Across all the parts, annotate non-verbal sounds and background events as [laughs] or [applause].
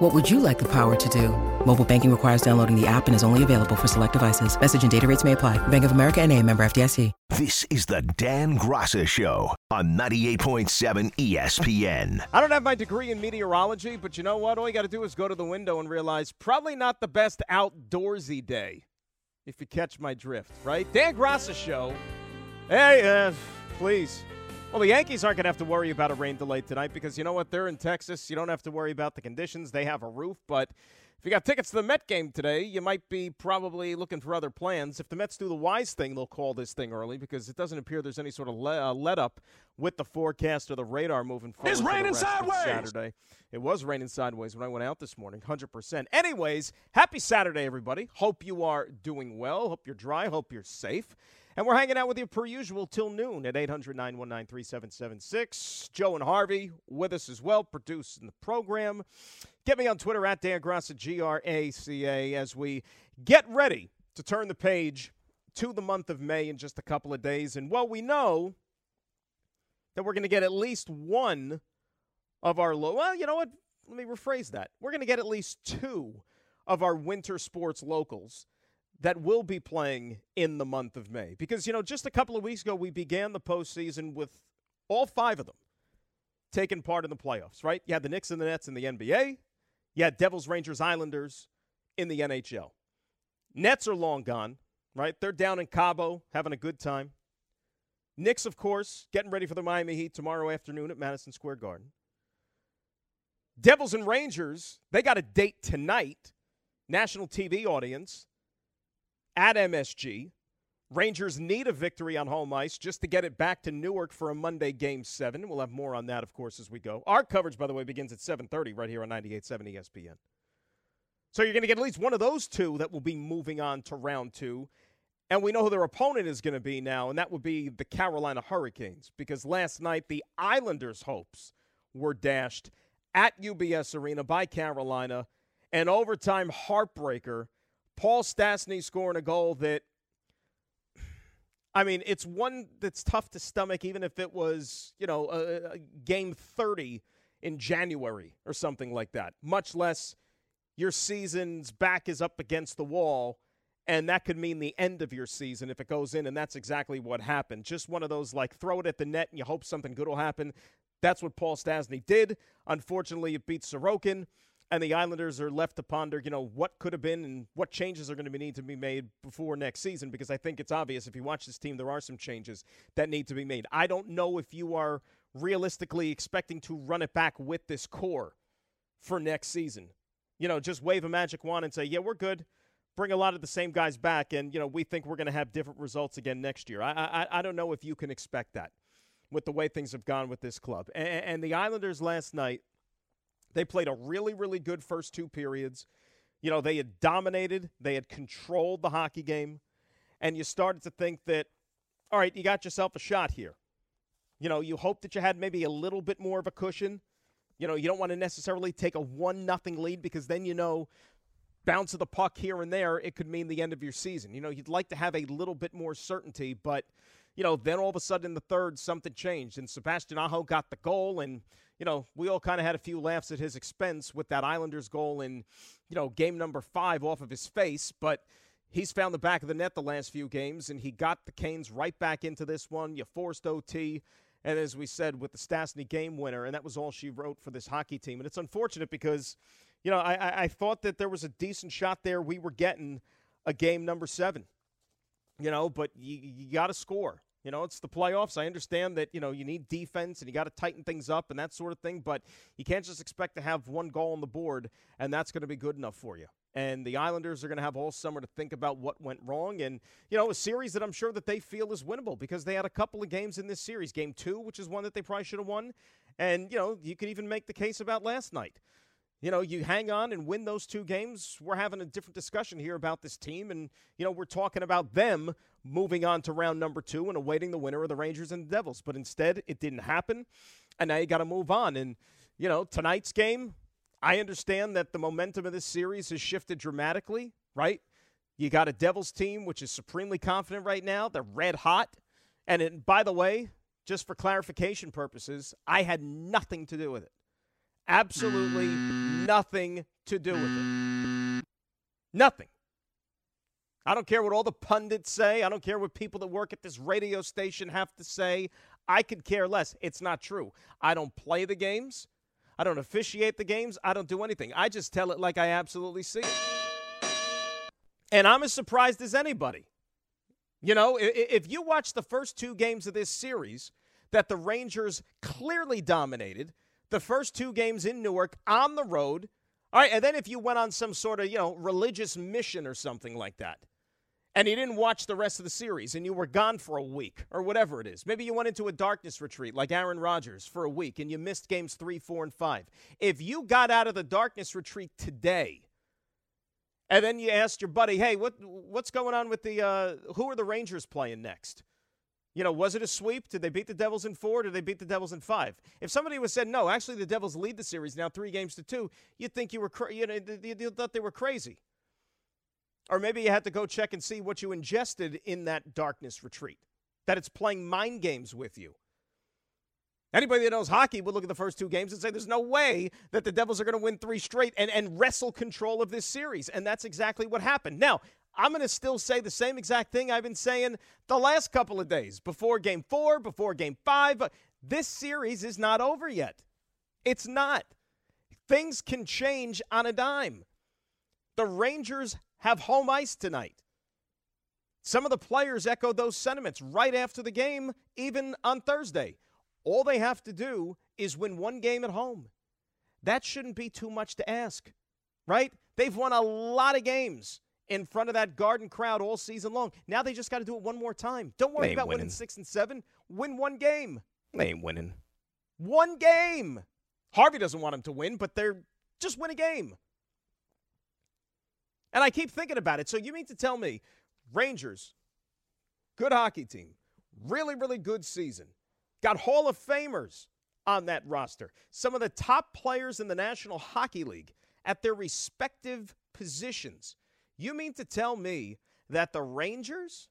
What would you like the power to do? Mobile banking requires downloading the app and is only available for select devices. Message and data rates may apply. Bank of America and a member FDIC. This is the Dan Graca Show on 98.7 ESPN. I don't have my degree in meteorology, but you know what? All you got to do is go to the window and realize probably not the best outdoorsy day, if you catch my drift, right? Dan Graca Show. Hey, uh, please. Well, the Yankees aren't going to have to worry about a rain delay tonight because you know what? They're in Texas. You don't have to worry about the conditions. They have a roof, but if you got tickets to the Met game today, you might be probably looking for other plans. If the Mets do the wise thing, they'll call this thing early because it doesn't appear there's any sort of le- uh, let up with the forecast or the radar moving forward. It's raining sideways. Saturday. It was raining sideways when I went out this morning, 100%. Anyways, happy Saturday, everybody. Hope you are doing well. Hope you're dry. Hope you're safe. And we're hanging out with you per usual till noon at 800 919 3776. Joe and Harvey with us as well, producing the program. Get me on Twitter at Dan Graca, G R A C A, as we get ready to turn the page to the month of May in just a couple of days. And well, we know that we're going to get at least one of our low. Well, you know what? Let me rephrase that. We're going to get at least two of our winter sports locals that will be playing in the month of May. Because, you know, just a couple of weeks ago, we began the postseason with all five of them taking part in the playoffs, right? You had the Knicks and the Nets in the NBA. You had Devils, Rangers, Islanders in the NHL. Nets are long gone, right? They're down in Cabo having a good time. Knicks, of course, getting ready for the Miami Heat tomorrow afternoon at Madison Square Garden. Devils and Rangers, they got a date tonight, national TV audience at MSG. Rangers need a victory on home ice just to get it back to Newark for a Monday game 7. We'll have more on that of course as we go. Our coverage by the way begins at 7:30 right here on 98.7 ESPN. So you're going to get at least one of those two that will be moving on to round 2. And we know who their opponent is going to be now, and that would be the Carolina Hurricanes because last night the Islanders' hopes were dashed at UBS Arena by Carolina. An overtime heartbreaker. Paul Stastny scoring a goal that, I mean, it's one that's tough to stomach, even if it was, you know, a, a game 30 in January or something like that, much less your season's back is up against the wall and that could mean the end of your season if it goes in, and that's exactly what happened. Just one of those like throw it at the net and you hope something good will happen. That's what Paul Stastny did. Unfortunately, it beat Sorokin, and the Islanders are left to ponder, you know, what could have been and what changes are going to be, need to be made before next season. Because I think it's obvious if you watch this team, there are some changes that need to be made. I don't know if you are realistically expecting to run it back with this core for next season. You know, just wave a magic wand and say, yeah, we're good bring a lot of the same guys back, and you know we think we're going to have different results again next year. I, I I don't know if you can expect that with the way things have gone with this club. And, and the Islanders last night, they played a really really good first two periods. You know they had dominated, they had controlled the hockey game, and you started to think that, all right, you got yourself a shot here. You know, you hope that you had maybe a little bit more of a cushion. You know, you don't want to necessarily take a one nothing lead because then you know bounce of the puck here and there, it could mean the end of your season. You know, you'd like to have a little bit more certainty, but you know, then all of a sudden in the third, something changed, and Sebastian Aho got the goal, and you know, we all kind of had a few laughs at his expense with that Islanders goal in, you know, game number five off of his face, but. He's found the back of the net the last few games, and he got the Canes right back into this one. You forced OT, and as we said, with the Stastny game winner, and that was all she wrote for this hockey team. And it's unfortunate because you know, I, I thought that there was a decent shot there. We were getting a game number seven, you know, but you, you got to score. You know, it's the playoffs. I understand that, you know, you need defense and you got to tighten things up and that sort of thing, but you can't just expect to have one goal on the board and that's going to be good enough for you. And the Islanders are going to have all summer to think about what went wrong and, you know, a series that I'm sure that they feel is winnable because they had a couple of games in this series. Game two, which is one that they probably should have won. And, you know, you could even make the case about last night you know, you hang on and win those two games, we're having a different discussion here about this team. And, you know, we're talking about them moving on to round number two and awaiting the winner of the Rangers and the Devils. But instead, it didn't happen. And now you got to move on. And, you know, tonight's game, I understand that the momentum of this series has shifted dramatically, right? You got a Devils team which is supremely confident right now. They're red hot. And it, by the way, just for clarification purposes, I had nothing to do with it. Absolutely nothing to do with it. Nothing. I don't care what all the pundits say. I don't care what people that work at this radio station have to say. I could care less. It's not true. I don't play the games. I don't officiate the games. I don't do anything. I just tell it like I absolutely see it. And I'm as surprised as anybody. You know, if you watch the first two games of this series that the Rangers clearly dominated, the first two games in Newark on the road. All right, and then if you went on some sort of, you know, religious mission or something like that, and you didn't watch the rest of the series and you were gone for a week or whatever it is. Maybe you went into a darkness retreat like Aaron Rodgers for a week and you missed games three, four, and five. If you got out of the darkness retreat today and then you asked your buddy, hey, what what's going on with the uh, who are the Rangers playing next? You know, was it a sweep? Did they beat the Devils in four? Did they beat the Devils in five? If somebody was said no, actually the Devils lead the series now three games to two, you'd think you were cra- you know you thought they were crazy. Or maybe you had to go check and see what you ingested in that darkness retreat. That it's playing mind games with you. Anybody that knows hockey would look at the first two games and say there's no way that the Devils are going to win three straight and, and wrestle control of this series. And that's exactly what happened. Now, I'm going to still say the same exact thing I've been saying the last couple of days before game four, before game five. This series is not over yet. It's not. Things can change on a dime. The Rangers have home ice tonight. Some of the players echoed those sentiments right after the game, even on Thursday. All they have to do is win one game at home. That shouldn't be too much to ask, right? They've won a lot of games in front of that Garden crowd all season long. Now they just got to do it one more time. Don't worry about winning. winning six and seven. Win one game. They ain't winning. One game. Harvey doesn't want them to win, but they're just win a game. And I keep thinking about it. So you mean to tell me Rangers, good hockey team, really, really good season, got Hall of Famers on that roster, some of the top players in the National Hockey League at their respective positions. You mean to tell me that the Rangers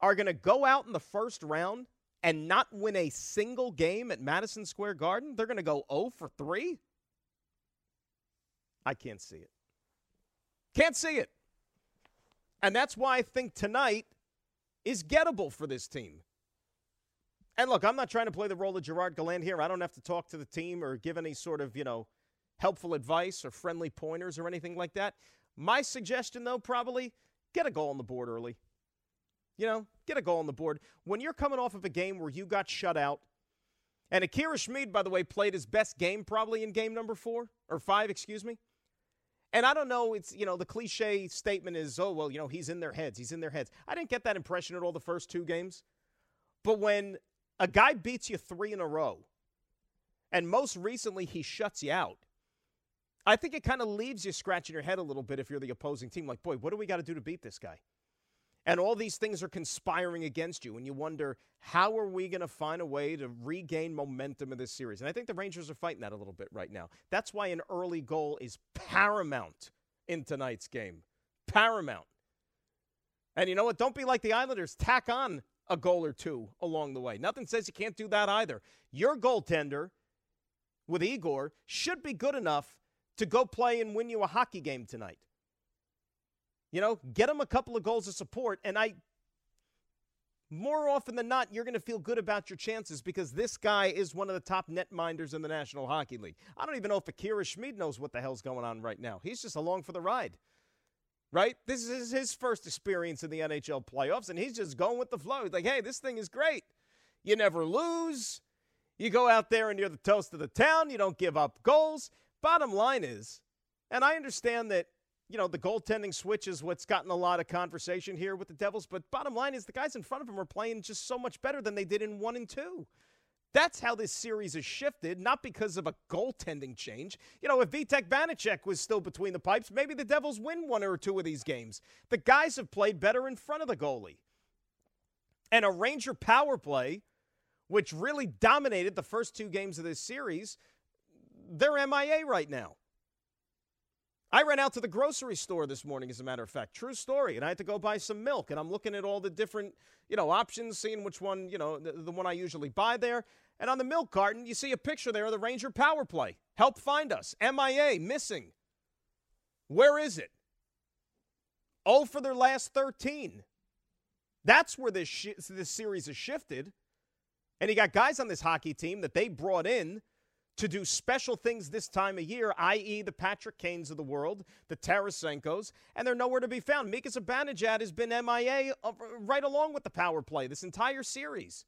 are going to go out in the first round and not win a single game at Madison Square Garden? They're going to go 0 for 3? I can't see it. Can't see it. And that's why I think tonight is gettable for this team. And look, I'm not trying to play the role of Gerard Gallant here. I don't have to talk to the team or give any sort of, you know, helpful advice or friendly pointers or anything like that. My suggestion, though, probably get a goal on the board early. You know, get a goal on the board. When you're coming off of a game where you got shut out, and Akira Schmid, by the way, played his best game probably in game number four or five, excuse me. And I don't know, it's, you know, the cliche statement is, oh, well, you know, he's in their heads. He's in their heads. I didn't get that impression at all the first two games. But when a guy beats you three in a row, and most recently he shuts you out, I think it kind of leaves you scratching your head a little bit if you're the opposing team. Like, boy, what do we got to do to beat this guy? And all these things are conspiring against you, and you wonder, how are we going to find a way to regain momentum in this series? And I think the Rangers are fighting that a little bit right now. That's why an early goal is paramount in tonight's game. Paramount. And you know what? Don't be like the Islanders. Tack on a goal or two along the way. Nothing says you can't do that either. Your goaltender with Igor should be good enough to go play and win you a hockey game tonight. You know, get them a couple of goals of support, and I, more often than not, you're going to feel good about your chances because this guy is one of the top netminders in the National Hockey League. I don't even know if Akira Schmid knows what the hell's going on right now. He's just along for the ride, right? This is his first experience in the NHL playoffs, and he's just going with the flow. He's like, hey, this thing is great. You never lose. You go out there and you're the toast of the town. You don't give up goals. Bottom line is, and I understand that, you know, the goaltending switch is what's gotten a lot of conversation here with the Devils, but bottom line is the guys in front of them are playing just so much better than they did in one and two. That's how this series has shifted, not because of a goaltending change. You know, if Vitek Vanecek was still between the pipes, maybe the Devils win one or two of these games. The guys have played better in front of the goalie. And a Ranger power play, which really dominated the first two games of this series, they're MIA right now. I ran out to the grocery store this morning, as a matter of fact. True story. And I had to go buy some milk. And I'm looking at all the different, you know, options, seeing which one, you know, the, the one I usually buy there. And on the milk carton, you see a picture there of the Ranger power play. Help find us. MIA, missing. Where is it? Oh, for their last 13. That's where this, sh- this series has shifted. And you got guys on this hockey team that they brought in to do special things this time of year, i.e., the Patrick Kanes of the world, the Tarasenkos, and they're nowhere to be found. Mika Zibanejad has been MIA uh, right along with the power play this entire series.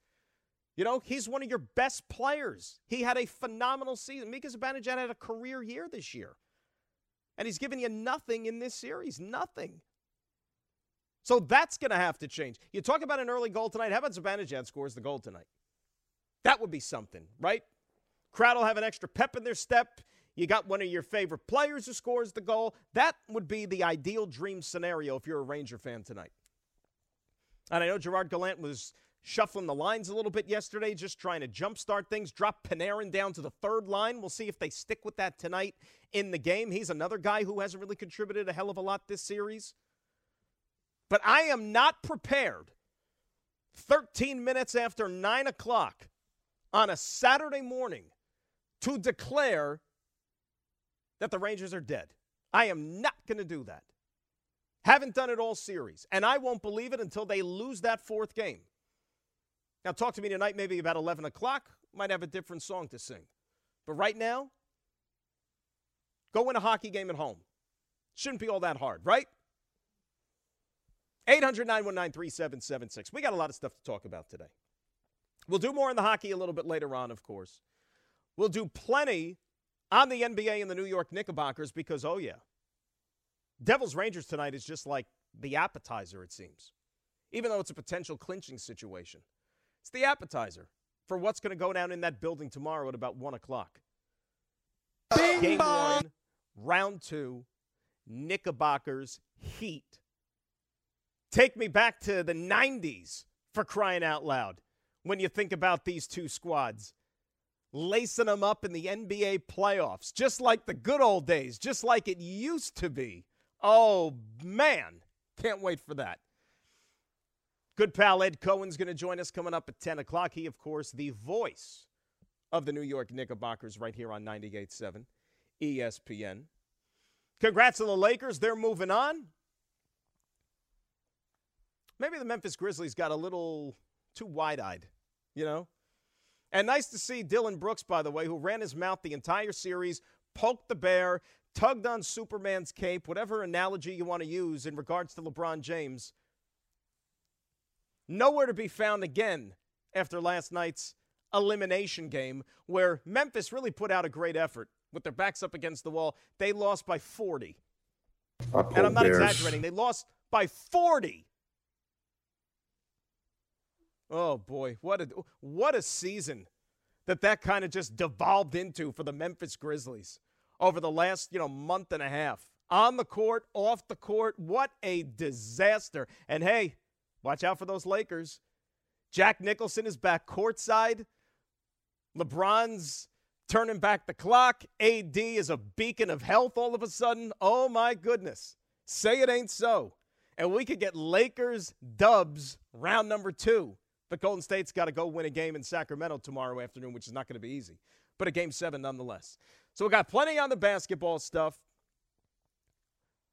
You know, he's one of your best players. He had a phenomenal season. Mika Zibanejad had a career year this year. And he's given you nothing in this series. Nothing. So that's going to have to change. You talk about an early goal tonight. How about Zibanejad scores the goal tonight? That would be something, right? Crowd will have an extra pep in their step. You got one of your favorite players who scores the goal. That would be the ideal dream scenario if you're a Ranger fan tonight. And I know Gerard Gallant was shuffling the lines a little bit yesterday, just trying to jumpstart things. Drop Panarin down to the third line. We'll see if they stick with that tonight in the game. He's another guy who hasn't really contributed a hell of a lot this series. But I am not prepared 13 minutes after 9 o'clock on a Saturday morning to declare that the Rangers are dead. I am not going to do that. Haven't done it all series, and I won't believe it until they lose that fourth game. Now, talk to me tonight, maybe about 11 o'clock. Might have a different song to sing. But right now, go win a hockey game at home. Shouldn't be all that hard, right? 800 919 3776. We got a lot of stuff to talk about today. We'll do more in the hockey a little bit later on, of course. We'll do plenty on the NBA and the New York Knickerbockers because, oh, yeah, Devils Rangers tonight is just like the appetizer, it seems. Even though it's a potential clinching situation, it's the appetizer for what's going to go down in that building tomorrow at about 1 o'clock. Bing Game bong. one, round two, Knickerbockers Heat. Take me back to the 90s for crying out loud when you think about these two squads lacing them up in the NBA playoffs, just like the good old days, just like it used to be. Oh, man. Can't wait for that. Good pal Ed Cohen's going to join us coming up at 10 o'clock. He, of course, the voice of the New York Knickerbockers right here on 98.7 ESPN. Congrats to the Lakers. They're moving on. Maybe the Memphis Grizzlies got a little too wide eyed, you know? And nice to see Dillon Brooks, by the way, who ran his mouth the entire series, poked the bear, tugged on Superman's cape, whatever analogy you want to use in regards to LeBron James. Nowhere to be found again after last night's elimination game, where Memphis really put out a great effort with their backs up against the wall. They lost by 40. And I'm not Bears. exaggerating. They lost by 40 Oh boy, what a what a season that that kind of just devolved into for the Memphis Grizzlies over the last, you know, month and a half. On the court, off the court, what a disaster. And hey, watch out for those Lakers. Jack Nicholson is back courtside. LeBron's turning back the clock. AD is a beacon of health all of a sudden. Oh my goodness. Say it ain't so. And we could get Lakers dubs round number two but Golden State's got to go win a game in Sacramento tomorrow afternoon, which is not going to be easy, but a game seven nonetheless. So we got plenty on the basketball stuff.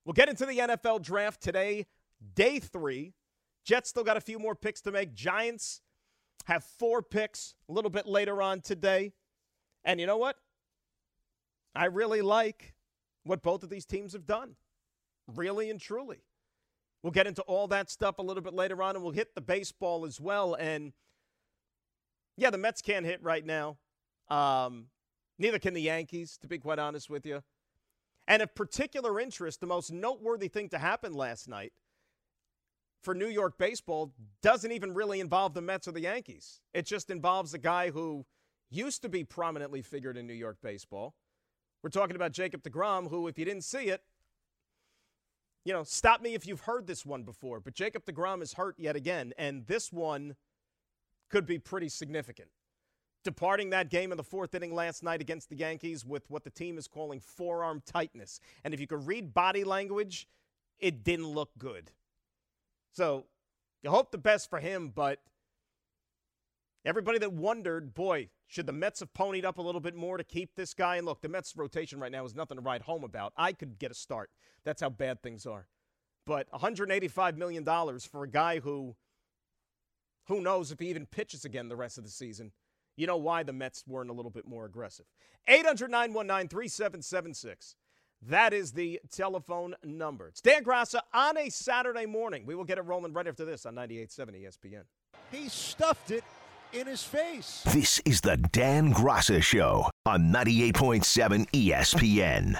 We'll get into the NFL draft today, day three. Jets still got a few more picks to make. Giants have four picks a little bit later on today. And you know what? I really like what both of these teams have done, really and truly. We'll get into all that stuff a little bit later on, and we'll hit the baseball as well. And yeah, the Mets can't hit right now. Um, neither can the Yankees, to be quite honest with you. And of particular interest, the most noteworthy thing to happen last night for New York baseball doesn't even really involve the Mets or the Yankees. It just involves a guy who used to be prominently figured in New York baseball. We're talking about Jacob DeGrom, who, if you didn't see it, you know, stop me if you've heard this one before, but Jacob DeGrom is hurt yet again, and this one could be pretty significant. Departing that game in the fourth inning last night against the Yankees with what the team is calling forearm tightness. And if you could read body language, it didn't look good. So you hope the best for him, but everybody that wondered, boy, should the Mets have ponied up a little bit more to keep this guy? And look, the Mets rotation right now is nothing to write home about. I could get a start. That's how bad things are. But $185 million for a guy who, who knows if he even pitches again the rest of the season. You know why the Mets weren't a little bit more aggressive. 800 919 3776. That is the telephone number. It's Dan Graca on a Saturday morning. We will get it rolling right after this on 98.7 ESPN. He stuffed it in his face. This is the Dan Graca Show on 98.7 ESPN.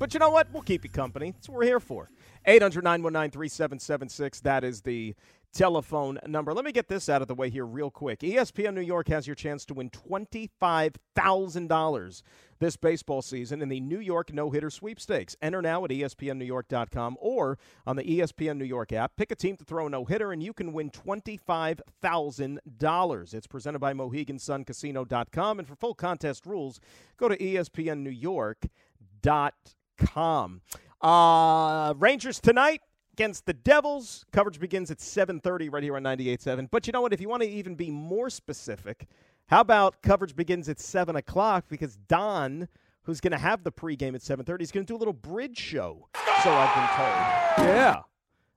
But you know what? We'll keep you company. That's what we're here for. 800 919 3776. That is the telephone number. Let me get this out of the way here, real quick. ESPN New York has your chance to win $25,000 this baseball season in the New York No Hitter Sweepstakes. Enter now at ESPNNewYork.com or on the ESPN New York app. Pick a team to throw a no hitter, and you can win $25,000. It's presented by MoheganSunCasino.com. And for full contest rules, go to ESPNNewYork.com. Uh, Rangers tonight against the Devils. Coverage begins at 7:30 right here on 98.7. But you know what? If you want to even be more specific, how about coverage begins at 7 o'clock because Don, who's going to have the pregame at 7:30, is going to do a little bridge show. So I've been told. Yeah.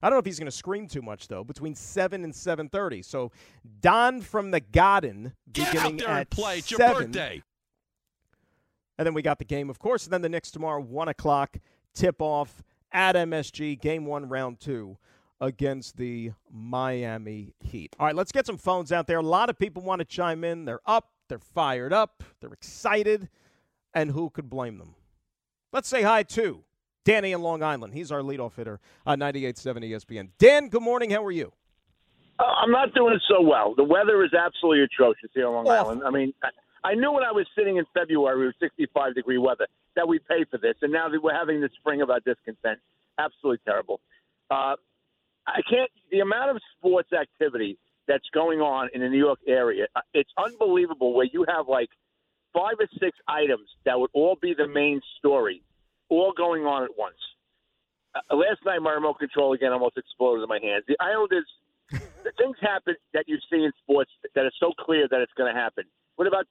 I don't know if he's going to scream too much though. Between seven and seven thirty. So Don from the Garden beginning Get out there at and play. It's seven. your birthday. And then we got the game, of course. And then the Knicks tomorrow, one o'clock tip off at MSG, game one, round two against the Miami Heat. All right, let's get some phones out there. A lot of people want to chime in. They're up, they're fired up, they're excited, and who could blame them? Let's say hi to Danny in Long Island. He's our leadoff hitter on 98.7 ESPN. Dan, good morning. How are you? Uh, I'm not doing it so well. The weather is absolutely atrocious here on Long Awful. Island. I mean, I, knew when I was sitting in February with 65 degree weather that we'd pay for this, and now that we're having the spring of our discontent, absolutely terrible. Uh, I can't. The amount of sports activity that's going on in the New York area, uh, it's unbelievable. Where you have like five or six items that would all be the main story, all going on at once. Uh, last night, my remote control again almost exploded in my hands. The Islanders, [laughs] the things happen that you see in sports that are so clear that it's going to happen. What about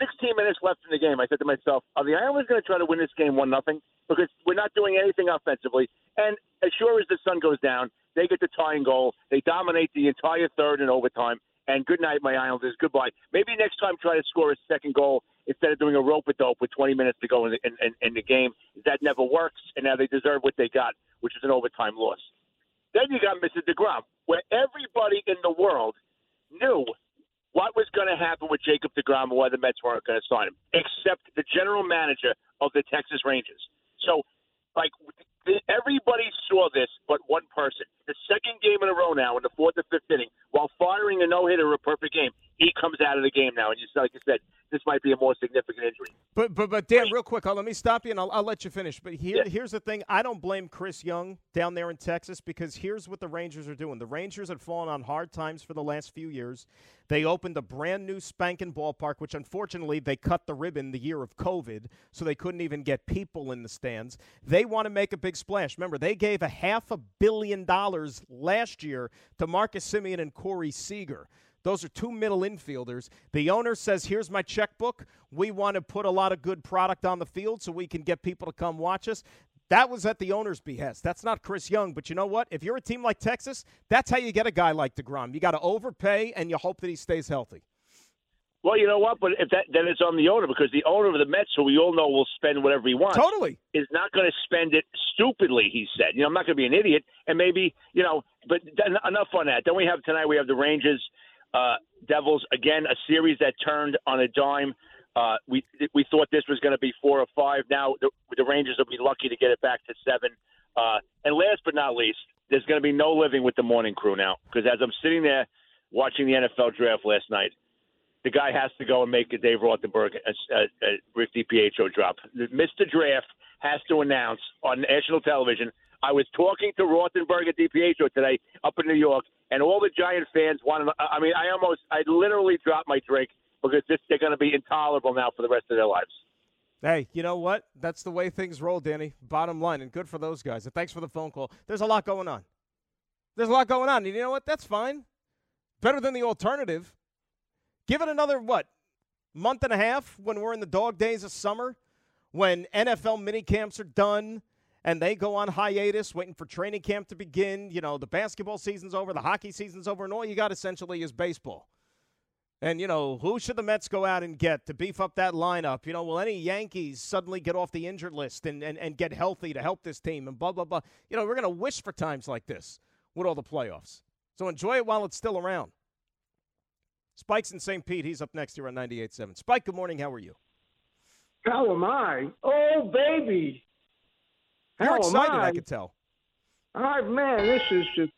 16 minutes left in the game? I said to myself, are the Islanders going to try to win this game one nothing? Because we're not doing anything offensively. And as sure as the sun goes down, they get the tying goal. They dominate the entire third and overtime. And good night, my Islanders. Goodbye. Maybe next time try to score a second goal instead of doing a rope a dope with 20 minutes to go in the, in, in, in the game. That never works, and now they deserve what they got, which is an overtime loss. Then you got Mr. DeGrom, where everybody in the world knew what was going to happen with Jacob DeGrom and why the Mets weren't going to sign him, except the general manager of the Texas Rangers. So, like, everybody saw this but one person. The second game in a row now in the fourth or fifth inning, while firing a no hitter, a perfect game, he comes out of the game now. And you like you said, this might be a more significant injury. But but but Dan, real quick, let me stop you and I'll, I'll let you finish. But here yeah. here's the thing: I don't blame Chris Young down there in Texas because here's what the Rangers are doing. The Rangers had fallen on hard times for the last few years. They opened a brand new spanking ballpark, which unfortunately they cut the ribbon the year of COVID, so they couldn't even get people in the stands. They want to make a big splash. Remember, they gave a half a billion dollars last year to Marcus Semien and Corey Seager. Those are two middle infielders. The owner says, Here's my checkbook. We want to put a lot of good product on the field so we can get people to come watch us. That was at the owner's behest. That's not Chris Young. But you know what? If you're a team like Texas, that's how you get a guy like DeGrom. You got to overpay and you hope that he stays healthy. Well, you know what? But if that then it's on the owner because the owner of the Mets, who we all know will spend whatever he wants, totally is not going to spend it stupidly. He said, "You know, I'm not going to be an idiot." And maybe you know, but enough on that. Then we have tonight. We have the Rangers uh, Devils again, a series that turned on a dime. Uh, we we thought this was going to be four or five. Now the, the Rangers will be lucky to get it back to seven. Uh, and last but not least, there's going to be no living with the morning crew now because as I'm sitting there watching the NFL draft last night, the guy has to go and make a Dave Rothenberg a, a, a Rick DiPietro drop. Mr. Draft has to announce on national television I was talking to Rothenberg at DiPietro today up in New York, and all the Giant fans wanted. I mean, I almost, I literally dropped my drink because this, they're going to be intolerable now for the rest of their lives. Hey, you know what? That's the way things roll, Danny. Bottom line, and good for those guys. And thanks for the phone call. There's a lot going on. There's a lot going on. And you know what? That's fine. Better than the alternative. Give it another, what, month and a half when we're in the dog days of summer, when NFL mini camps are done, and they go on hiatus waiting for training camp to begin. You know, the basketball season's over, the hockey season's over, and all you got essentially is baseball. And, you know, who should the Mets go out and get to beef up that lineup? You know, will any Yankees suddenly get off the injured list and, and, and get healthy to help this team and blah, blah, blah? You know, we're going to wish for times like this with all the playoffs. So enjoy it while it's still around. Spike's in St. Pete. He's up next here on 98.7. Spike, good morning. How are you? How am I? Oh, baby. You're excited, I? I can tell. All right, man, this is just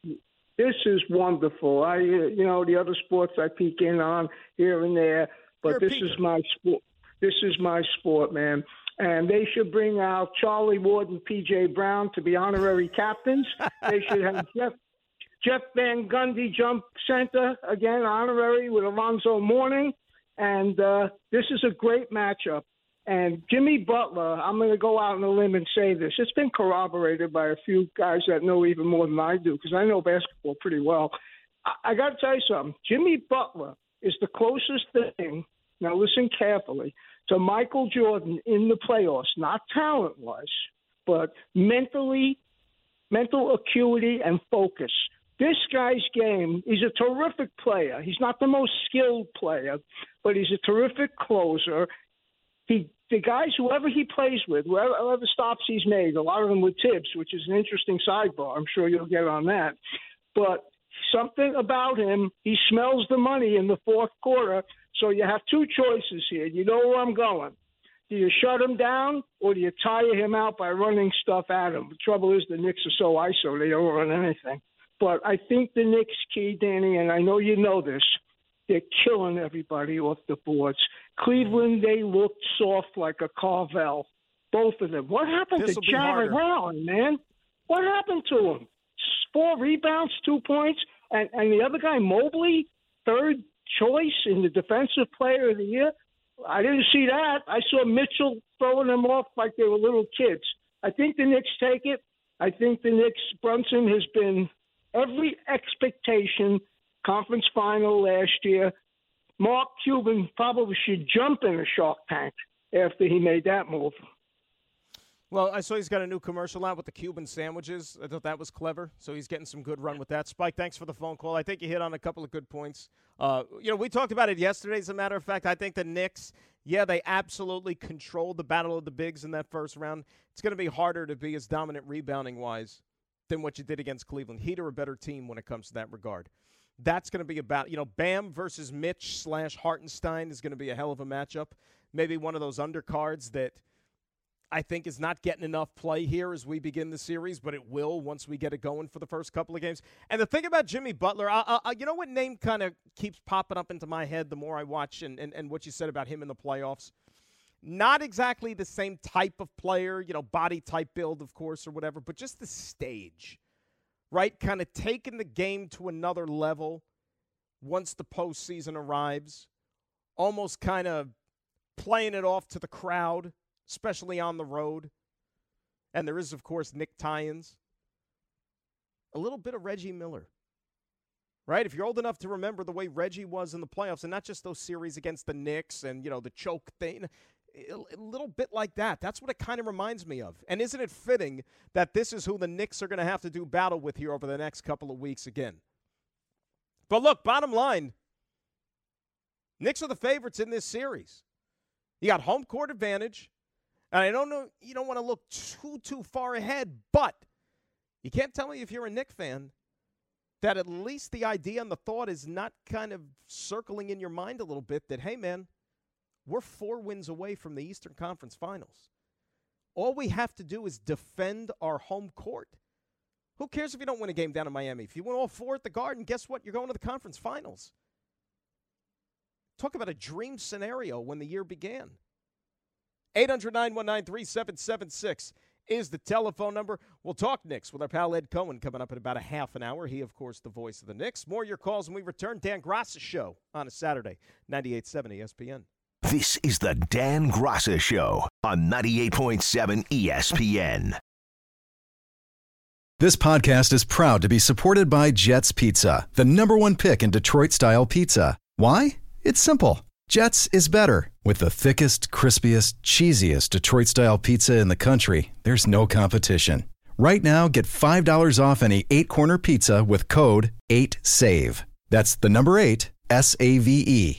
this is wonderful. I, you know, the other sports I peek in on here and there, but You're this is my sport. This is my sport, man. And they should bring out Charlie Ward and P.J. Brown to be honorary captains. [laughs] they should have Jeff Jeff Van Gundy jump center again, honorary with Alonzo Mourning. And uh, this is a great matchup. And Jimmy Butler, I'm going to go out on a limb and say this. It's been corroborated by a few guys that know even more than I do because I know basketball pretty well. I, I got to tell you something. Jimmy Butler is the closest thing, now listen carefully, to Michael Jordan in the playoffs, not talent wise, but mentally, mental acuity and focus. This guy's game, he's a terrific player. He's not the most skilled player, but he's a terrific closer he the guys whoever he plays with, whoever, whoever stops he's made, a lot of them with Thibs, which is an interesting sidebar. I'm sure you'll get on that. But something about him, he smells the money in the fourth quarter. So you have two choices here. You know where I'm going. Do you shut him down or do you tire him out by running stuff at him? The trouble is the Knicks are so iso they don't run anything. But I think the Knicks key, Danny, and I know you know this, they're killing everybody off the boards. Cleveland, they looked soft like a Carvel. Both of them. What happened This'll to Jarrett Allen, man? What happened to him? Four rebounds, two points, and and the other guy, Mobley, third choice in the defensive player of the year. I didn't see that. I saw Mitchell throwing them off like they were little kids. I think the Knicks take it. I think the Knicks Brunson has been every expectation conference final last year. Mark Cuban probably should jump in a shark tank after he made that move. Well, I saw he's got a new commercial out with the Cuban sandwiches. I thought that was clever. So he's getting some good run with that. Spike, thanks for the phone call. I think you hit on a couple of good points. Uh, you know, we talked about it yesterday, as a matter of fact. I think the Knicks, yeah, they absolutely controlled the battle of the bigs in that first round. It's going to be harder to be as dominant rebounding wise than what you did against Cleveland. Heat are a better team when it comes to that regard. That's going to be about, you know, Bam versus Mitch slash Hartenstein is going to be a hell of a matchup. Maybe one of those undercards that I think is not getting enough play here as we begin the series, but it will once we get it going for the first couple of games. And the thing about Jimmy Butler, I, I, you know what name kind of keeps popping up into my head the more I watch and, and, and what you said about him in the playoffs? Not exactly the same type of player, you know, body type build, of course, or whatever, but just the stage right? Kind of taking the game to another level once the postseason arrives, almost kind of playing it off to the crowd, especially on the road. And there is, of course, Nick Tynes. A little bit of Reggie Miller, right? If you're old enough to remember the way Reggie was in the playoffs, and not just those series against the Knicks and, you know, the choke thing a little bit like that. That's what it kind of reminds me of. And isn't it fitting that this is who the Knicks are going to have to do battle with here over the next couple of weeks again? But look, bottom line, Knicks are the favorites in this series. You got home court advantage. And I don't know, you don't want to look too, too far ahead, but you can't tell me if you're a Knick fan that at least the idea and the thought is not kind of circling in your mind a little bit that, hey, man, we're four wins away from the Eastern Conference Finals. All we have to do is defend our home court. Who cares if you don't win a game down in Miami? If you win all four at the Garden, guess what? You're going to the conference finals. Talk about a dream scenario when the year began. 800 919 3776 is the telephone number. We'll talk Knicks with our pal Ed Cohen coming up in about a half an hour. He, of course, the voice of the Knicks. More your calls when we return. Dan Graca Show on a Saturday, 98.7 ESPN. This is the Dan Graca Show on 98.7 ESPN. This podcast is proud to be supported by Jets Pizza, the number one pick in Detroit style pizza. Why? It's simple. Jets is better. With the thickest, crispiest, cheesiest Detroit style pizza in the country, there's no competition. Right now, get $5 off any eight corner pizza with code 8SAVE. That's the number eight, S A V E.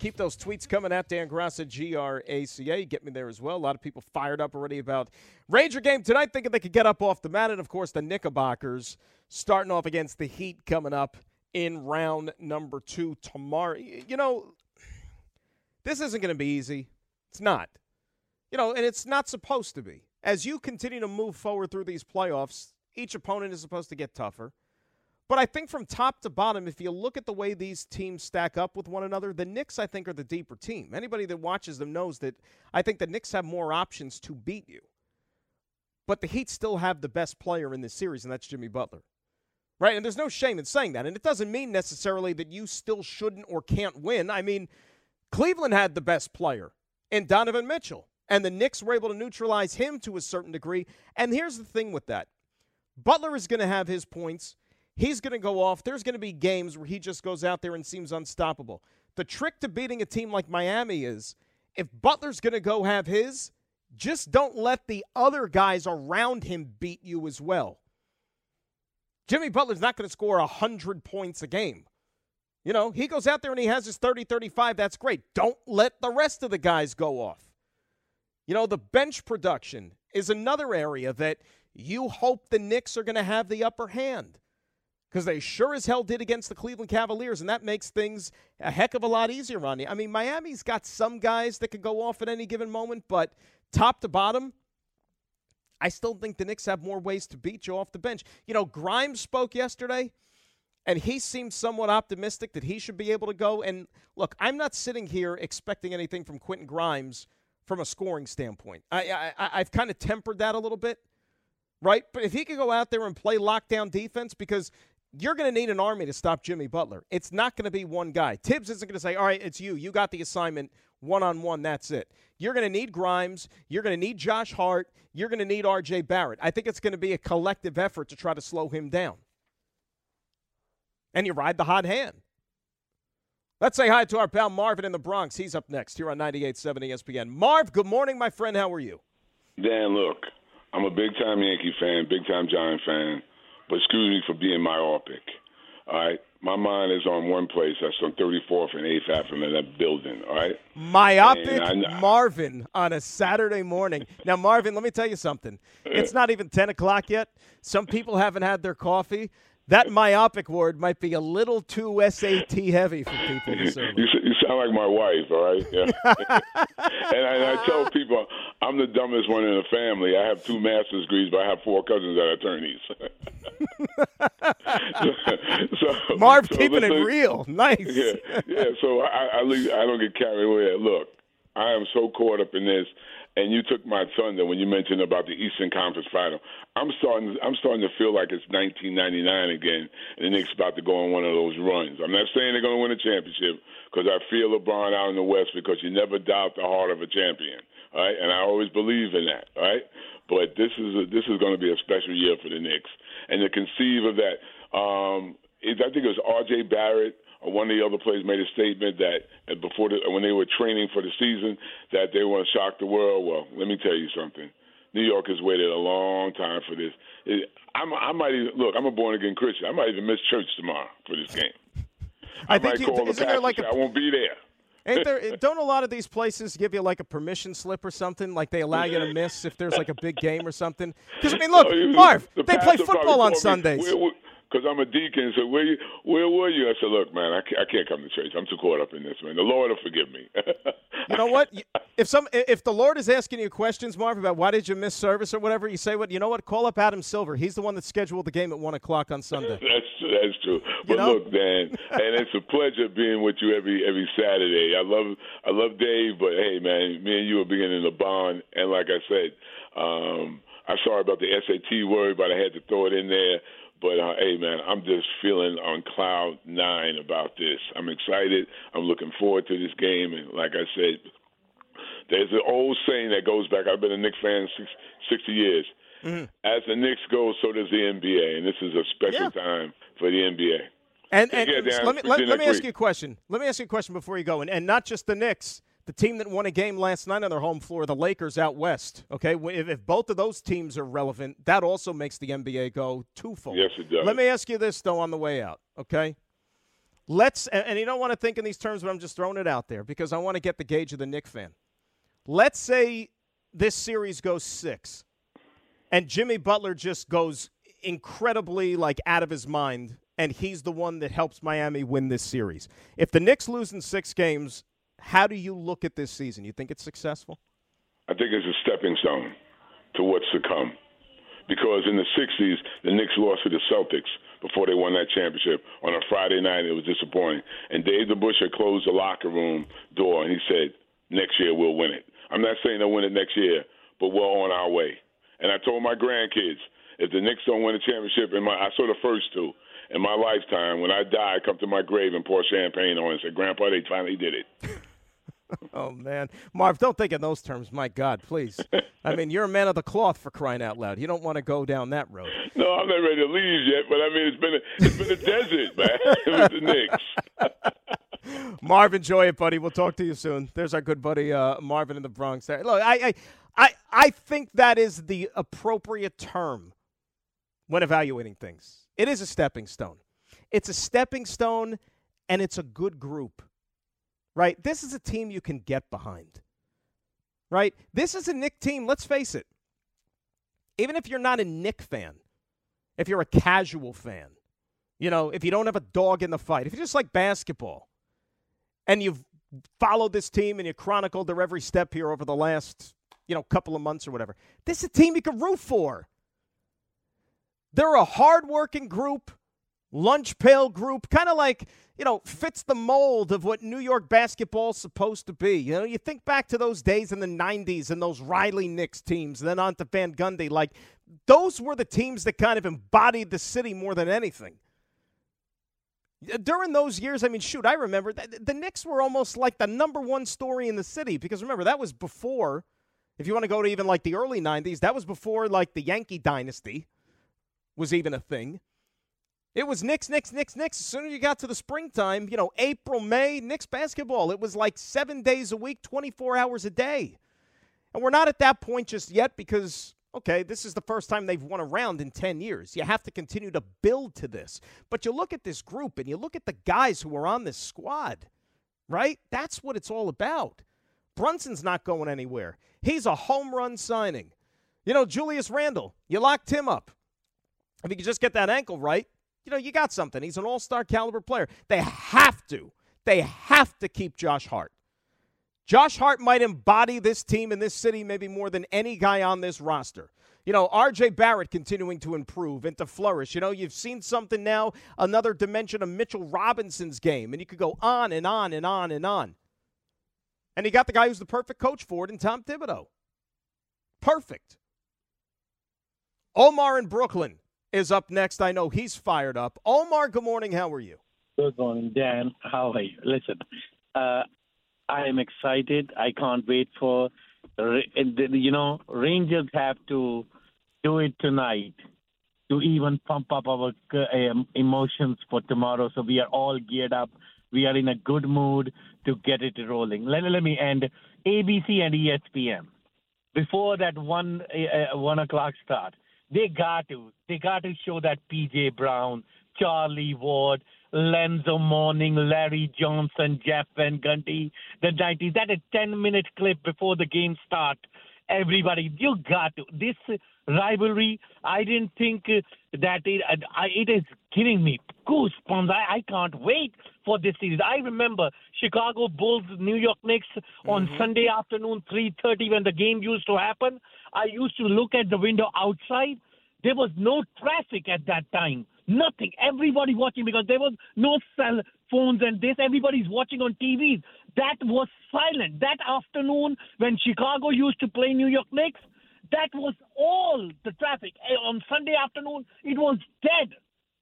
Keep those tweets coming at Dan Graca, G R A C A. Get me there as well. A lot of people fired up already about Ranger game tonight, thinking they could get up off the mat. And of course, the Knickerbockers starting off against the Heat coming up in round number two tomorrow. You know, this isn't going to be easy. It's not. You know, and it's not supposed to be. As you continue to move forward through these playoffs, each opponent is supposed to get tougher. But I think from top to bottom, if you look at the way these teams stack up with one another, the Knicks, I think, are the deeper team. Anybody that watches them knows that I think the Knicks have more options to beat you. But the Heat still have the best player in this series, and that's Jimmy Butler. Right? And there's no shame in saying that. And it doesn't mean necessarily that you still shouldn't or can't win. I mean, Cleveland had the best player in Donovan Mitchell, and the Knicks were able to neutralize him to a certain degree. And here's the thing with that Butler is going to have his points. He's going to go off. There's going to be games where he just goes out there and seems unstoppable. The trick to beating a team like Miami is if Butler's going to go have his, just don't let the other guys around him beat you as well. Jimmy Butler's not going to score 100 points a game. You know, he goes out there and he has his 30 35. That's great. Don't let the rest of the guys go off. You know, the bench production is another area that you hope the Knicks are going to have the upper hand because they sure as hell did against the Cleveland Cavaliers, and that makes things a heck of a lot easier on you. I mean, Miami's got some guys that could go off at any given moment, but top to bottom, I still think the Knicks have more ways to beat you off the bench. You know, Grimes spoke yesterday, and he seemed somewhat optimistic that he should be able to go. And look, I'm not sitting here expecting anything from Quentin Grimes from a scoring standpoint. I, I I've kind of tempered that a little bit, right? But if he could go out there and play lockdown defense, because you're going to need an army to stop Jimmy Butler. It's not going to be one guy. Thibs isn't going to say, all right, it's you. You got the assignment one on one. That's it. You're going to need Grimes. You're going to need Josh Hart. You're going to need R.J. Barrett. I think it's going to be a collective effort to try to slow him down. And you ride the hot hand. Let's say hi to our pal Marvin in the Bronx. He's up next here on 98.7 ESPN. Marv, good morning, my friend. How are you? Dan, look, I'm a big time Yankee fan, big time Giant fan, but excuse me for being myopic. All right, my mind is on one place. That's on 34th and 8th Avenue, in that building. All right. Myopic Marvin on a Saturday morning. Now, Marvin, let me tell you something. It's not even 10 o'clock yet. Some people haven't had their coffee. That myopic word might be a little too SAT heavy for people you, you, sound like my wife, all right? Yeah. [laughs] and, I, and I tell people I'm the dumbest one in the family. I have two master's degrees, but I have four cousins that are attorneys. [laughs] [laughs] so, Marv so keeping listen, it real, nice. Yeah, yeah. So I, I, I don't get carried away. Look, I am so caught up in this and you took my thunder when you mentioned about the Eastern Conference Final. I'm starting. I'm starting to feel like it's 1999 again, and the Knicks about to go on one of those runs. I'm not saying they're going to win a championship because I feel LeBron out in the West because you never doubt the heart of a champion, right? And I always believe in that, right? But this is a, this is going to be a special year for the Knicks, and to conceive of that, um, is I think it was R.J. Barrett one of the other players made a statement that uh, before the, when they were training for the season that they want to shock the world. Well, let me tell you something. New York has waited a long time for this. It, I'm, I might even look. I'm a born again Christian. I might even miss church tomorrow for this game. I, I think you, isn't the there like a, I won't be there. Ain't there? [laughs] don't a lot of these places give you like a permission slip or something? Like they allow you to miss if there's like a big game or something? Because I mean, look, [laughs] oh, Marv, the they play football on Sundays. Me, because I'm a deacon. So where you, where were you? I said, look, man, I can't, I can't come to church. I'm too caught up in this, man. The Lord will forgive me. [laughs] you know what? If some, if the Lord is asking you questions, Marv, about why did you miss service or whatever, you say, what? You know what? Call up Adam Silver. He's the one that scheduled the game at one o'clock on Sunday. [laughs] that's that's true. But you know? look, Dan, and it's a pleasure being with you every every Saturday. I love I love Dave, but hey, man, me and you are beginning to bond. And like I said, um, I'm sorry about the SAT word, but I had to throw it in there. But uh, hey, man, I'm just feeling on cloud nine about this. I'm excited. I'm looking forward to this game, and like I said, there's an old saying that goes back. I've been a Knicks fan six, 60 years. Mm-hmm. As the Knicks go, so does the NBA, and this is a special yeah. time for the NBA. And, and yeah, let me let, let me ask you a question. Let me ask you a question before you go, and, and not just the Knicks the team that won a game last night on their home floor, the Lakers out west. Okay, if, if both of those teams are relevant, that also makes the NBA go twofold. Yes, it does. Let me ask you this though on the way out. Okay, let's and, and you don't want to think in these terms, but I'm just throwing it out there because I want to get the gauge of the Knick fan. Let's say this series goes six, and Jimmy Butler just goes incredibly like out of his mind and he's the one that helps Miami win this series. If the Knicks lose in six games, how do you look at this season? You think it's successful? I think it's a stepping stone to what's to come. Because in the 60s, the Knicks lost to the Celtics before they won that championship. On a Friday night, it was disappointing. And Dave DeBusschere closed the locker room door and he said, next year we'll win it. I'm not saying they'll win it next year, but we're on our way. And I told my grandkids, if the Knicks don't win a championship, in my I saw the first two in my lifetime. When I die, I come to my grave and pour champagne on it and say, Grandpa, they finally did it. [laughs] oh man, Marv, don't think in those terms. My God, please. I mean, you're a man of the cloth for crying out loud. You don't want to go down that road. No, I'm not ready to leave yet, but I mean, it's been a, it's been a desert, man, [laughs] with the Knicks. [laughs] Marv, enjoy it, buddy. We'll talk to you soon. There's our good buddy uh, Marvin in the Bronx. There. Look, I, I, I, I think that is the appropriate term when evaluating things. It is a stepping stone. It's a stepping stone, and it's a good group right? This is a team you can get behind, right? This is a Knick team, let's face it. Even if you're not a Knick fan, if you're a casual fan, you know, if you don't have a dog in the fight, if you just like basketball and you've followed this team and you chronicled their every step here over the last, you know, couple of months or whatever, this is a team you can root for. They're a hardworking group lunch pail group, kind of like, you know, fits the mold of what New York basketball's supposed to be. You know, you think back to those days in the 90s and those Riley Knicks teams, and then on to Van Gundy. Like, those were the teams that kind of embodied the city more than anything. Uh, during those years, I mean, shoot, I remember the Knicks were almost like the number one story in the city because remember that was before. If you want to go to even like the early '90s, that was before like the Yankee dynasty was even a thing. It was Knicks, Knicks, Knicks, Knicks. As soon as you got to the springtime, you know, April, May, Knicks basketball. It was like seven days a week, 24 hours a day. And we're not at that point just yet because, okay, this is the first time they've won a round in 10 years. You have to continue to build to this. But you look at this group and you look at the guys who are on this squad, right? That's what it's all about. Brunson's not going anywhere. He's a home run signing. You know, Julius Randle, you locked him up. If you could just get that ankle right, you know, you got something. He's an all star caliber player. They have to, they have to keep Josh Hart. Josh Hart might embody this team in this city maybe more than any guy on this roster. You know, RJ Barrett continuing to improve and to flourish. You know, you've seen something now, another dimension of Mitchell Robinson's game, and you could go on and on and on and on. And he got the guy who's the perfect coach for it in Tom Thibodeau. Perfect. Omar in Brooklyn is up next. I know he's fired up. Omar, good morning. How are you? Good morning, Dan. How are you? Listen, uh, I am excited. I can't wait for, you know, Rangers have to do it tonight to even pump up our um, emotions for tomorrow. So we are all geared up. We are in a good mood to get it rolling. Let, let me end ABC and ESPN. Before that one uh, one o'clock start, they got to. They got to show that PJ Brown, Charlie Ward, Alonzo Mourning, Larry Johnson, Jeff Van Gundy, the 90s. That a 10 minute clip before the game start. Everybody, you got to. This rivalry, I didn't think that it, it is giving me goosebumps. I, I can't wait for this series. I remember Chicago Bulls, New York Knicks on mm-hmm. Sunday afternoon, 3:30 when the game used to happen. I used to look at the window outside. There was no traffic at that time. Nothing. Everybody watching because there was no cell phones and this. Everybody's watching on TVs. That was silent. That afternoon when Chicago used to play New York Knicks, that was all the traffic. Eh, on Sunday afternoon, it was dead.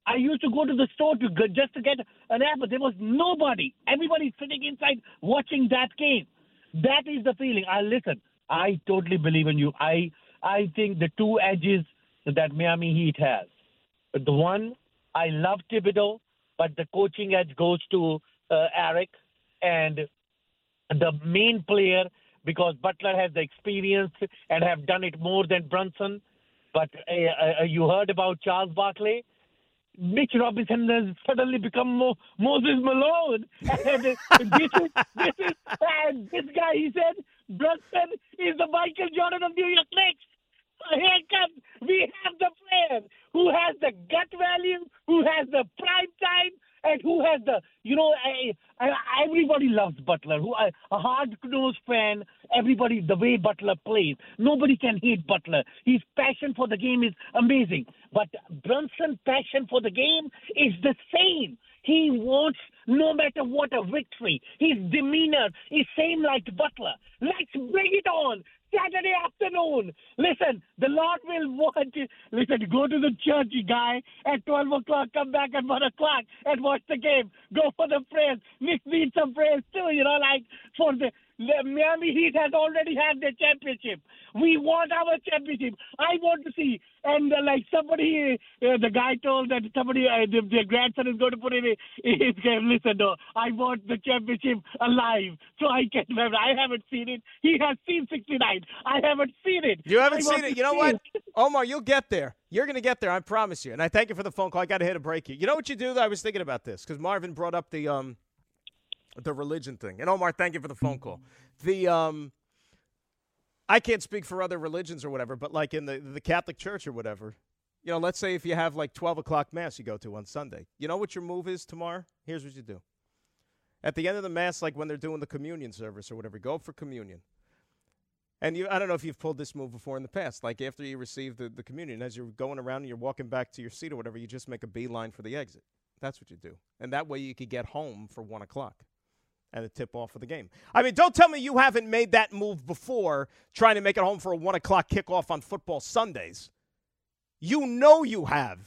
I used to go to the store to go, just to get an apple. There was nobody. Everybody sitting inside watching that game. That is the feeling. I listen. I totally believe in you. I I think the two edges that Miami Heat has. But The one I love Thibodeau, but the coaching edge goes to uh, Erik and the main player because Butler has the experience and have done it more than Brunson. But uh, uh, you heard about Charles Barkley. Mitch Robinson has suddenly become Mo- Moses Malone. And this is this is and this guy he said Brunson is the Michael Jordan of New York Knicks. Comes we have the player who has the gut value, who has the prime time, and who has the you know I, I, everybody loves Butler. Who a hard nosed fan. Everybody the way Butler plays. Nobody can hate Butler. His passion for the game is amazing. But Brunson's passion for the game is the same. He wants no matter what a victory. His demeanor is same like Butler. Let's bring it on. Saturday afternoon. Listen, the Lord will want you. Listen, go to the church, guy, at 12 o'clock, come back at 1 o'clock and watch the game. Go for the prayers. We need some prayers too, you know, like for the the Miami Heat has already had their championship. We want our championship. I want to see. And uh, like somebody, uh, the guy told that somebody, uh, the, their grandson is going to put in his game. Listen, no, I want the championship alive, so I can remember. I haven't seen it. He has seen 69. I haven't seen it. You haven't I seen it. You know what, it. [laughs] Omar? You'll get there. You're going to get there. I promise you. And I thank you for the phone call. I got to hit a break here. You know what you do? Though? I was thinking about this because Marvin brought up the um the religion thing. And Omar, thank you for the phone call. The um, I can't speak for other religions or whatever, but like in the the Catholic Church or whatever, you know, let's say if you have like twelve o'clock mass you go to on Sunday, you know what your move is tomorrow? Here's what you do. At the end of the mass, like when they're doing the communion service or whatever, go for communion. And you, I don't know if you've pulled this move before in the past. Like after you receive the, the communion, as you're going around and you're walking back to your seat or whatever, you just make a beeline for the exit. That's what you do. And that way you could get home for one o'clock and the tip off of the game. I mean, don't tell me you haven't made that move before trying to make it home for a one o'clock kickoff on football Sundays. You know you have.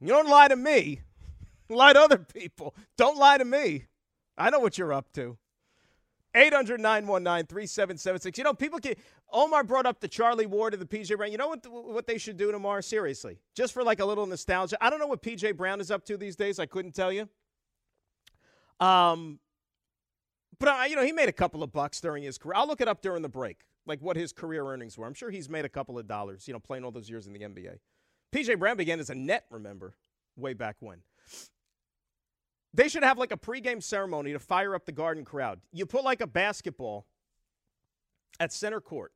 You don't lie to me. [laughs] lie to other people. Don't lie to me. I know what you're up to. 800 919 3776. You know, people can. Omar brought up the Charlie Ward of the PJ Brown. You know what, what they should do tomorrow? Seriously. Just for like a little nostalgia. I don't know what PJ Brown is up to these days. I couldn't tell you. Um, but, uh, you know, he made a couple of bucks during his career. I'll look it up during the break, like what his career earnings were. I'm sure he's made a couple of dollars, you know, playing all those years in the NBA. PJ Brown began as a net, remember, way back when. They should have like a pregame ceremony to fire up the garden crowd. You put like a basketball at center court,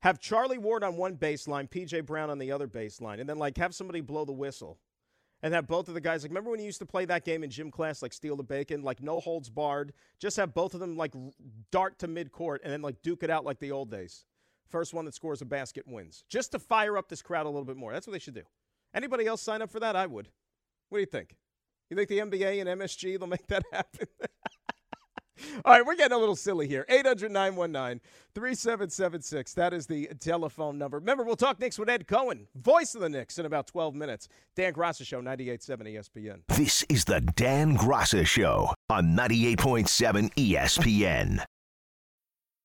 have Charlie Ward on one baseline, PJ Brown on the other baseline, and then like have somebody blow the whistle and have both of the guys like remember when you used to play that game in gym class like steal the bacon like no holds barred just have both of them like dart to midcourt and then like duke it out like the old days. First one that scores a basket wins just to fire up this crowd a little bit more. That's what they should do. Anybody else sign up for that? I would. What do you think? You think the nba and msg they'll make that [laughs] happen All right, we're getting a little silly here. 800 919 3776. That is the telephone number. Remember, we'll talk Knicks with Ed Cohen, voice of the Knicks, in about 12 minutes. Dan Graca Show, 98.7 ESPN. This is the Dan Graca Show on 98.7 ESPN.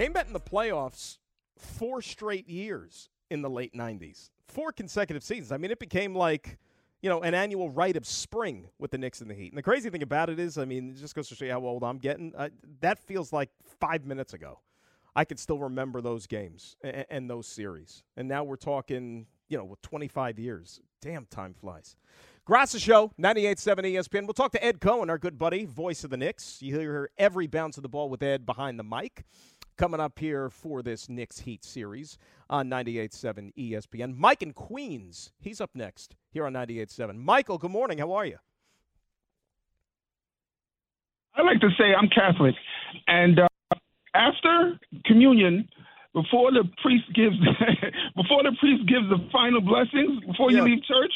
They met in the playoffs four straight years in the late 90s, four consecutive seasons. I mean, it became like, you know, an annual rite of spring with the Knicks and the Heat. And the crazy thing about it is, I mean, it just goes to show you how old I'm getting. That feels like five minutes ago. I could still remember those games and, and those series. And now we're talking, you know, with 25 years. Damn, time flies. Graca Show, 98.7 ESPN. We'll talk to Ed Cohen, our good buddy, voice of the Knicks. You hear every bounce of the ball with Ed behind the mic coming up here for this Knicks Heat series on 98.7 ESPN. Mike in Queens, he's up next here on 98.7. Michael, good morning. How are you? I like to say I'm Catholic, and uh, after communion, before the priest gives [laughs] before the priest gives the final blessings before you leave church,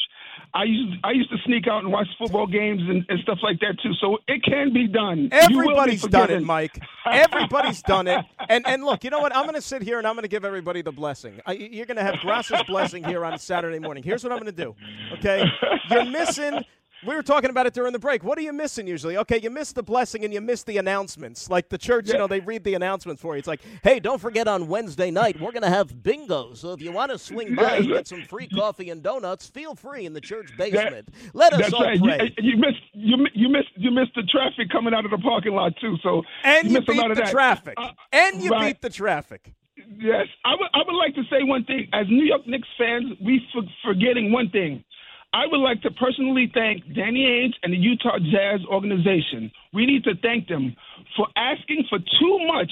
I used I used to sneak out and watch football games and, and stuff like that too. So it can be done. Will be Everybody's done it. Mike. Everybody's done it. And and look, you know what? I'm going to sit here and I'm going to give everybody the blessing. I, you're going to have Graca's blessing here on Saturday morning. Here's what I'm going to do. Okay, you're missing. We were talking about it during the break. What are you missing usually? Okay, you miss the blessing and you miss the announcements. Like the church, you know, they read the announcements for you. It's like, hey, don't forget on Wednesday night we're going to have bingo. So if you want to swing by and get some free coffee and donuts, feel free in the church basement. Let us That's all right. pray. You, you missed you you missed you missed the traffic coming out of the parking lot too. So and you a beat the that. traffic. Uh, and you right. beat the traffic. Yes, I would. I would like to say one thing. As New York Knicks fans, we for, forgetting one thing. I would like to personally thank Danny Ainge and the Utah Jazz organization. We need to thank them for asking for too much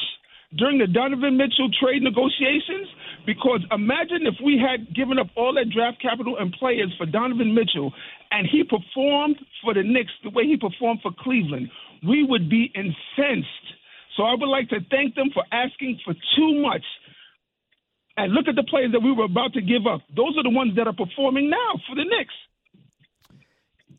during the Donovan Mitchell trade negotiations. Because imagine if we had given up all that draft capital and players for Donovan Mitchell, and he performed for the Knicks the way he performed for Cleveland, we would be incensed. So I would like to thank them for asking for too much. And look at the players that we were about to give up. Those are the ones that are performing now for the Knicks.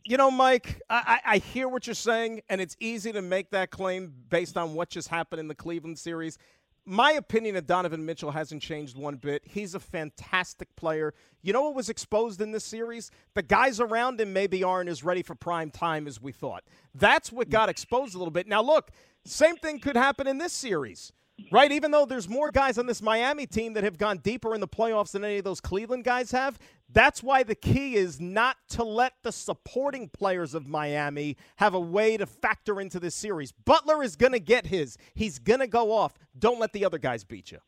You know, Mike, I, I hear what you're saying, and it's easy to make that claim based on what just happened in the Cleveland series. My opinion of Donovan Mitchell hasn't changed one bit. He's a fantastic player. You know what was exposed in this series? The guys around him maybe aren't as ready for prime time as we thought. That's what got exposed a little bit. Now, look, same thing could happen in this series. Right, even though there's more guys on this Miami team that have gone deeper in the playoffs than any of those Cleveland guys have, that's why the key is not to let the supporting players of Miami have a way to factor into this series. Butler is going to get his. He's going to go off. Don't let the other guys beat you.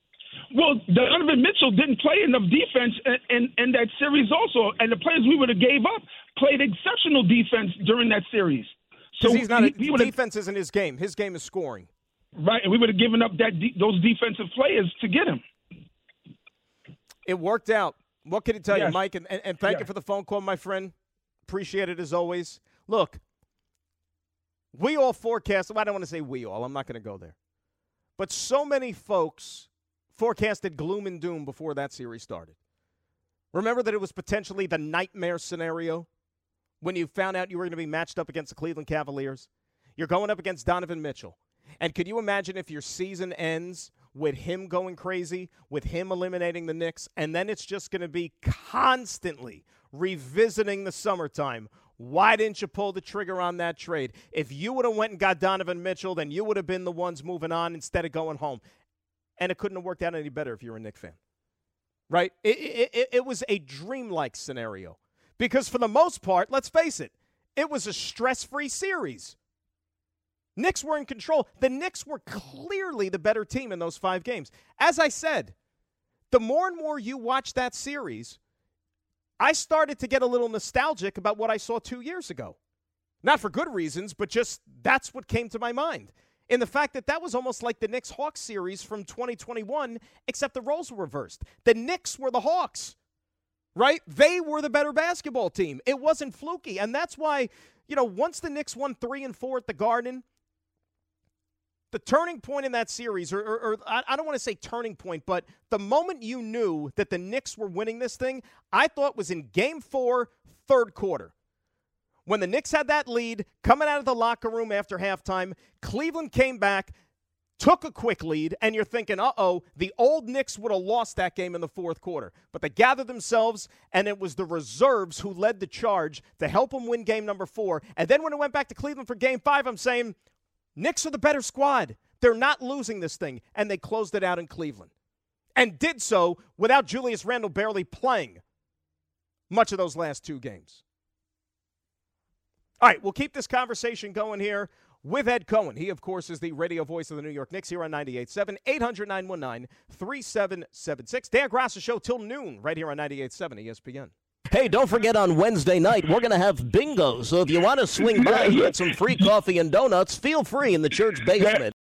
Well, Donovan Mitchell didn't play enough defense in, in, in that series also, and the players we would have gave up played exceptional defense during that series. So he's not. He, he defense isn't his game. His game is scoring. Right, and we would have given up that de- those defensive players to get him. It worked out. What can it tell Yes. you, Mike? And, and, and thank Yes. you for the phone call, my friend. Appreciate it as always. Look, we all forecast. Well, I don't want to say we all. I'm not going to go there. But so many folks forecasted gloom and doom before that series started. Remember that it was potentially the nightmare scenario when you found out you were going to be matched up against the Cleveland Cavaliers. You're going up against Donovan Mitchell. And could you imagine if your season ends with him going crazy, with him eliminating the Knicks, and then it's just going to be constantly revisiting the summertime? Why didn't you pull the trigger on that trade? If you would have went and got Donovan Mitchell, then you would have been the ones moving on instead of going home. And it couldn't have worked out any better if you're a Knicks fan. Right? It, it, it, it was a dreamlike scenario. Because for the most part, let's face it, it was a stress free series. Knicks were in control. The Knicks were clearly the better team in those five games. As I said, the more and more you watch that series, I started to get a little nostalgic about what I saw two years ago. Not for good reasons, but just that's what came to my mind. In the fact that that was almost like the Knicks Hawks series from 2021, except the roles were reversed. The Knicks were the Hawks, right? They were the better basketball team. It wasn't fluky. And that's why, you know, once the Knicks won three and four at the Garden, the turning point in that series, or, or, or I don't want to say turning point, but the moment you knew that the Knicks were winning this thing, I thought was in game four, third quarter. When the Knicks had that lead coming out of the locker room after halftime, Cleveland came back, took a quick lead, and you're thinking, uh oh, the old Knicks would have lost that game in the fourth quarter. But they gathered themselves, and it was the reserves who led the charge to help them win game number four. And then when it went back to Cleveland for game five, I'm saying, Knicks are the better squad. They're not losing this thing. And they closed it out in Cleveland. And did so without Julius Randle barely playing much of those last two games. All right, we'll keep this conversation going here with Ed Cohen. He, of course, is the radio voice of the New York Knicks here on 98.7, 800 919 3776. Dan Graca Show till noon right here on 98.7 ESPN. Hey, don't forget on Wednesday night, we're going to have bingo. So if you want to swing by and get some free coffee and donuts, feel free in the church basement.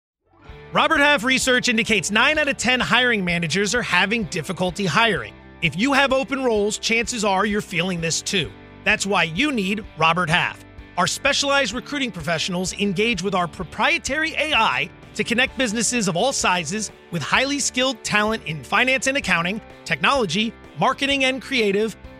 Robert Half research indicates 9 out of 10 hiring managers are having difficulty hiring. If you have open roles, chances are you're feeling this too. That's why you need Robert Half. Our specialized recruiting professionals engage with our proprietary AI to connect businesses of all sizes with highly skilled talent in finance and accounting, technology, marketing and creative,